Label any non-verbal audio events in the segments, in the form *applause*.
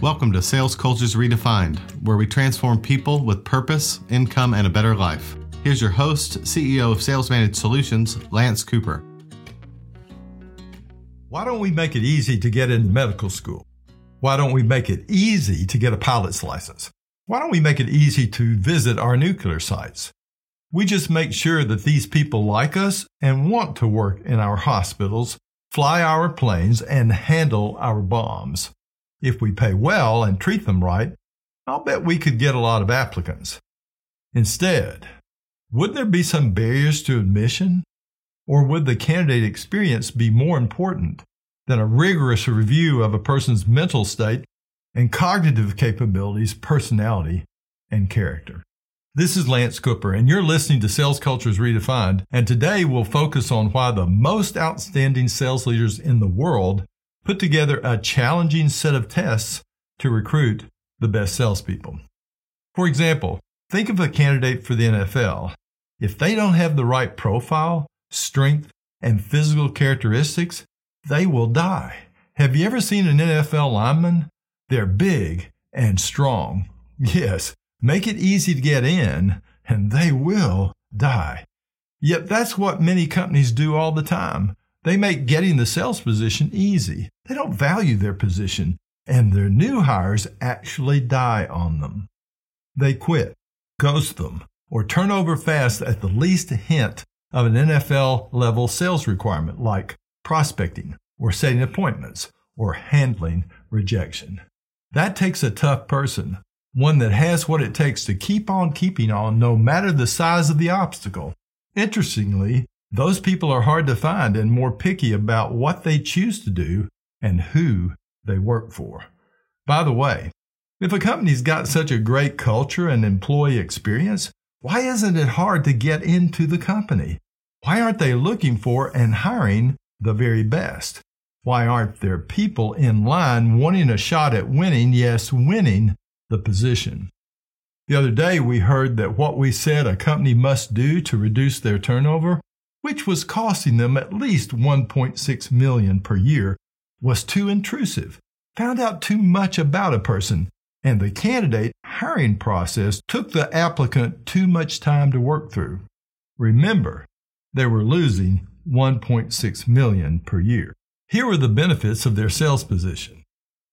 Welcome to Sales Cultures Redefined, where we transform people with purpose, income, and a better life. Here's your host, CEO of Sales Managed Solutions, Lance Cooper. Why don't we make it easy to get into medical school? Why don't we make it easy to get a pilot's license? Why don't we make it easy to visit our nuclear sites? We just make sure that these people like us and want to work in our hospitals, fly our planes, and handle our bombs. If we pay well and treat them right, I'll bet we could get a lot of applicants. Instead, would there be some barriers to admission? Or would the candidate experience be more important than a rigorous review of a person's mental state and cognitive capabilities, personality, and character? This is Lance Cooper, and you're listening to Sales Cultures Redefined. And today we'll focus on why the most outstanding sales leaders in the world put together a challenging set of tests to recruit the best salespeople. For example, think of a candidate for the NFL. If they don't have the right profile, strength, and physical characteristics, they will die. Have you ever seen an NFL lineman? They're big and strong. *laughs* Yes, make it easy to get in, and they will die. Yet that's what many companies do all the time. They make getting the sales position easy. They don't value their position, and their new hires actually die on them. They quit, ghost them, or turn over fast at the least hint of an NFL level sales requirement like prospecting or setting appointments or handling rejection. That takes a tough person, one that has what it takes to keep on keeping on no matter the size of the obstacle. Interestingly, those people are hard to find and more picky about what they choose to do and who they work for. By the way, if a company's got such a great culture and employee experience, why isn't it hard to get into the company? Why aren't they looking for and hiring the very best? Why aren't there people in line wanting a shot at winning, yes, winning the position? The other day, we heard that what we said a company must do to reduce their turnover, which was costing them at least 1.6 million per year, was too intrusive, found out too much about a person, and the candidate hiring process took the applicant too much time to work through. Remember, they were losing 1.6 million per year. Here were the benefits of their sales position.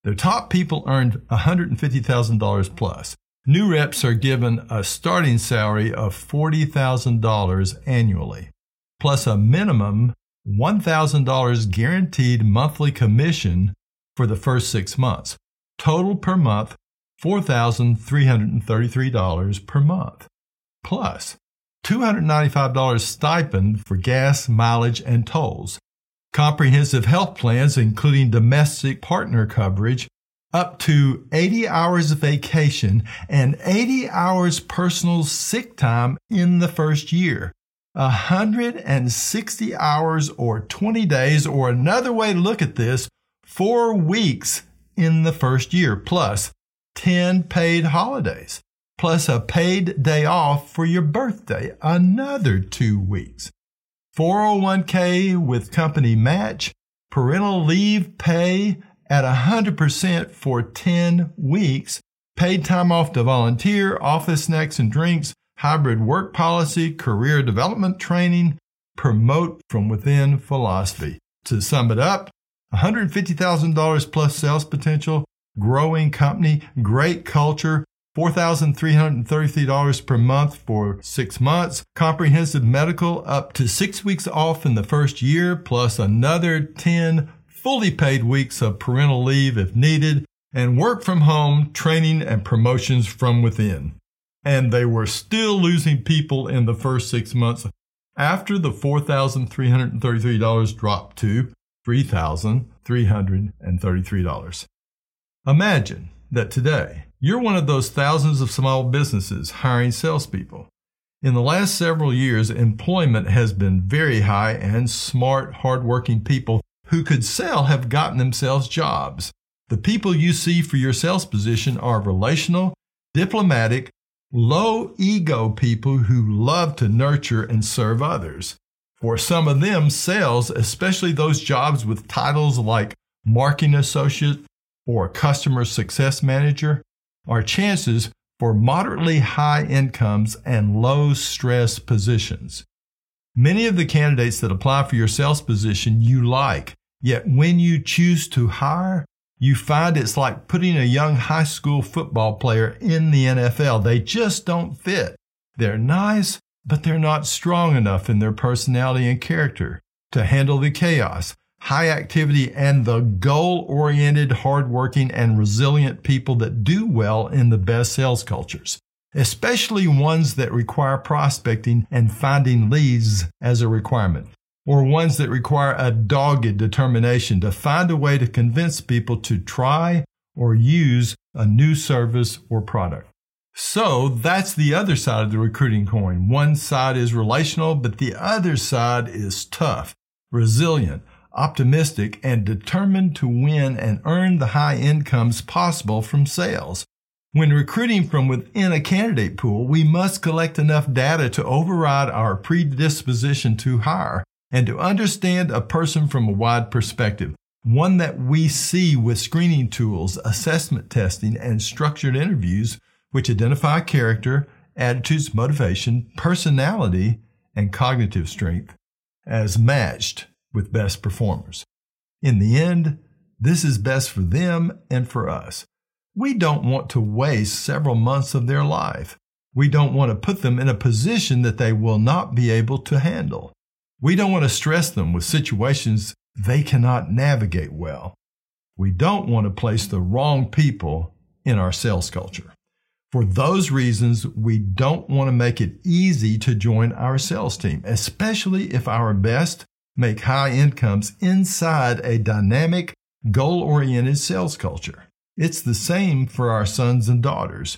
Their top people earned $150,000 plus. New reps are given a starting salary of $40,000 annually, plus a minimum $1,000 guaranteed monthly commission for the first six months. Total per month, $4,333 per month, plus $295 stipend for gas, mileage, and tolls. Comprehensive health plans, including domestic partner coverage, up to 80 hours of vacation and 80 hours personal sick time in the first year. 160 hours or 20 days, or another way to look at this, four weeks in the first year, plus 10 paid holidays, plus a paid day off for your birthday, another two weeks. 401k with company match, parental leave pay at 100% for 10 weeks, paid time off to volunteer, office snacks and drinks, hybrid work policy, career development training, promote from within philosophy. To sum it up, $150,000 plus sales potential, growing company, great culture, $4,333 per month for six months, comprehensive medical up to six weeks off in the first year, plus another 10 fully paid weeks of parental leave if needed, and work from home, training, and promotions from within and they were still losing people in the first six months after the $4,333 dropped to $3,333. Imagine that today you're one of those thousands of small businesses hiring salespeople. In the last several years, employment has been very high, and smart, hardworking people who could sell have gotten themselves jobs. The people you see for your sales position are relational, diplomatic, low ego people who love to nurture and serve others. For some of them, sales, especially those jobs with titles like marketing associate, or customer success manager are chances for moderately high incomes and low stress positions. Many of the candidates that apply for your sales position you like, yet when you choose to hire, you find it's like putting a young high school football player in the NFL. They just don't fit. They're nice, but they're not strong enough in their personality and character to handle the chaos, high activity, and the goal oriented, hardworking, and resilient people that do well in the best sales cultures, especially ones that require prospecting and finding leads as a requirement, or ones that require a dogged determination to find a way to convince people to try or use a new service or product. So that's the other side of the recruiting coin. One side is relational, but the other side is tough, resilient, optimistic, and determined to win and earn the high incomes possible from sales. When recruiting from within a candidate pool, we must collect enough data to override our predisposition to hire and to understand a person from a wide perspective, one that we see with screening tools, assessment testing, and structured interviews which identify character, attitudes, motivation, personality, and cognitive strength as matched with best performers. In the end, this is best for them and for us. We don't want to waste several months of their life. We don't want to put them in a position that they will not be able to handle. We don't want to stress them with situations they cannot navigate well. We don't want to place the wrong people in our sales culture. For those reasons, we don't want to make it easy to join our sales team, especially if our best make high incomes inside a dynamic, goal oriented sales culture. It's the same for our sons and daughters.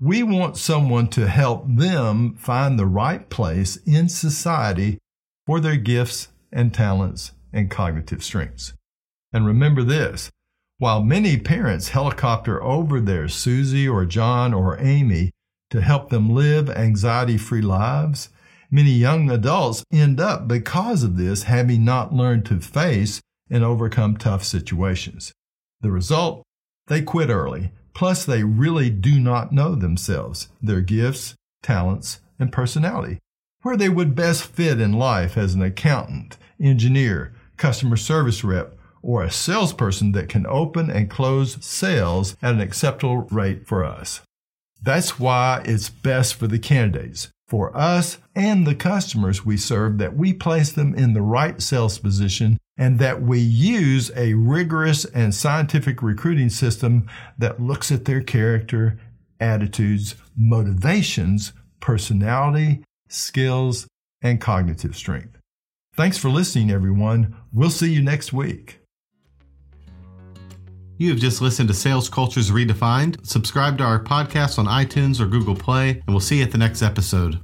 We want someone to help them find the right place in society for their gifts and talents and cognitive strengths. And remember this while many parents helicopter over their Susie or John or Amy to help them live anxiety free lives, many young adults end up, because of this, having not learned to face and overcome tough situations. The result? They quit early. Plus, they really do not know themselves, their gifts, talents, and personality, where they would best fit in life as an accountant, engineer, customer service rep, or a salesperson that can open and close sales at an acceptable rate for us. That's why it's best for the candidates, for us and the customers we serve that we place them in the right sales position and that we use a rigorous and scientific recruiting system that looks at their character, attitudes, motivations, personality, skills, and cognitive strength. Thanks for listening, everyone. We'll see you next week. You have just listened to Sales Cultures Redefined. Subscribe to our podcast on iTunes or Google Play, and we'll see you at the next episode.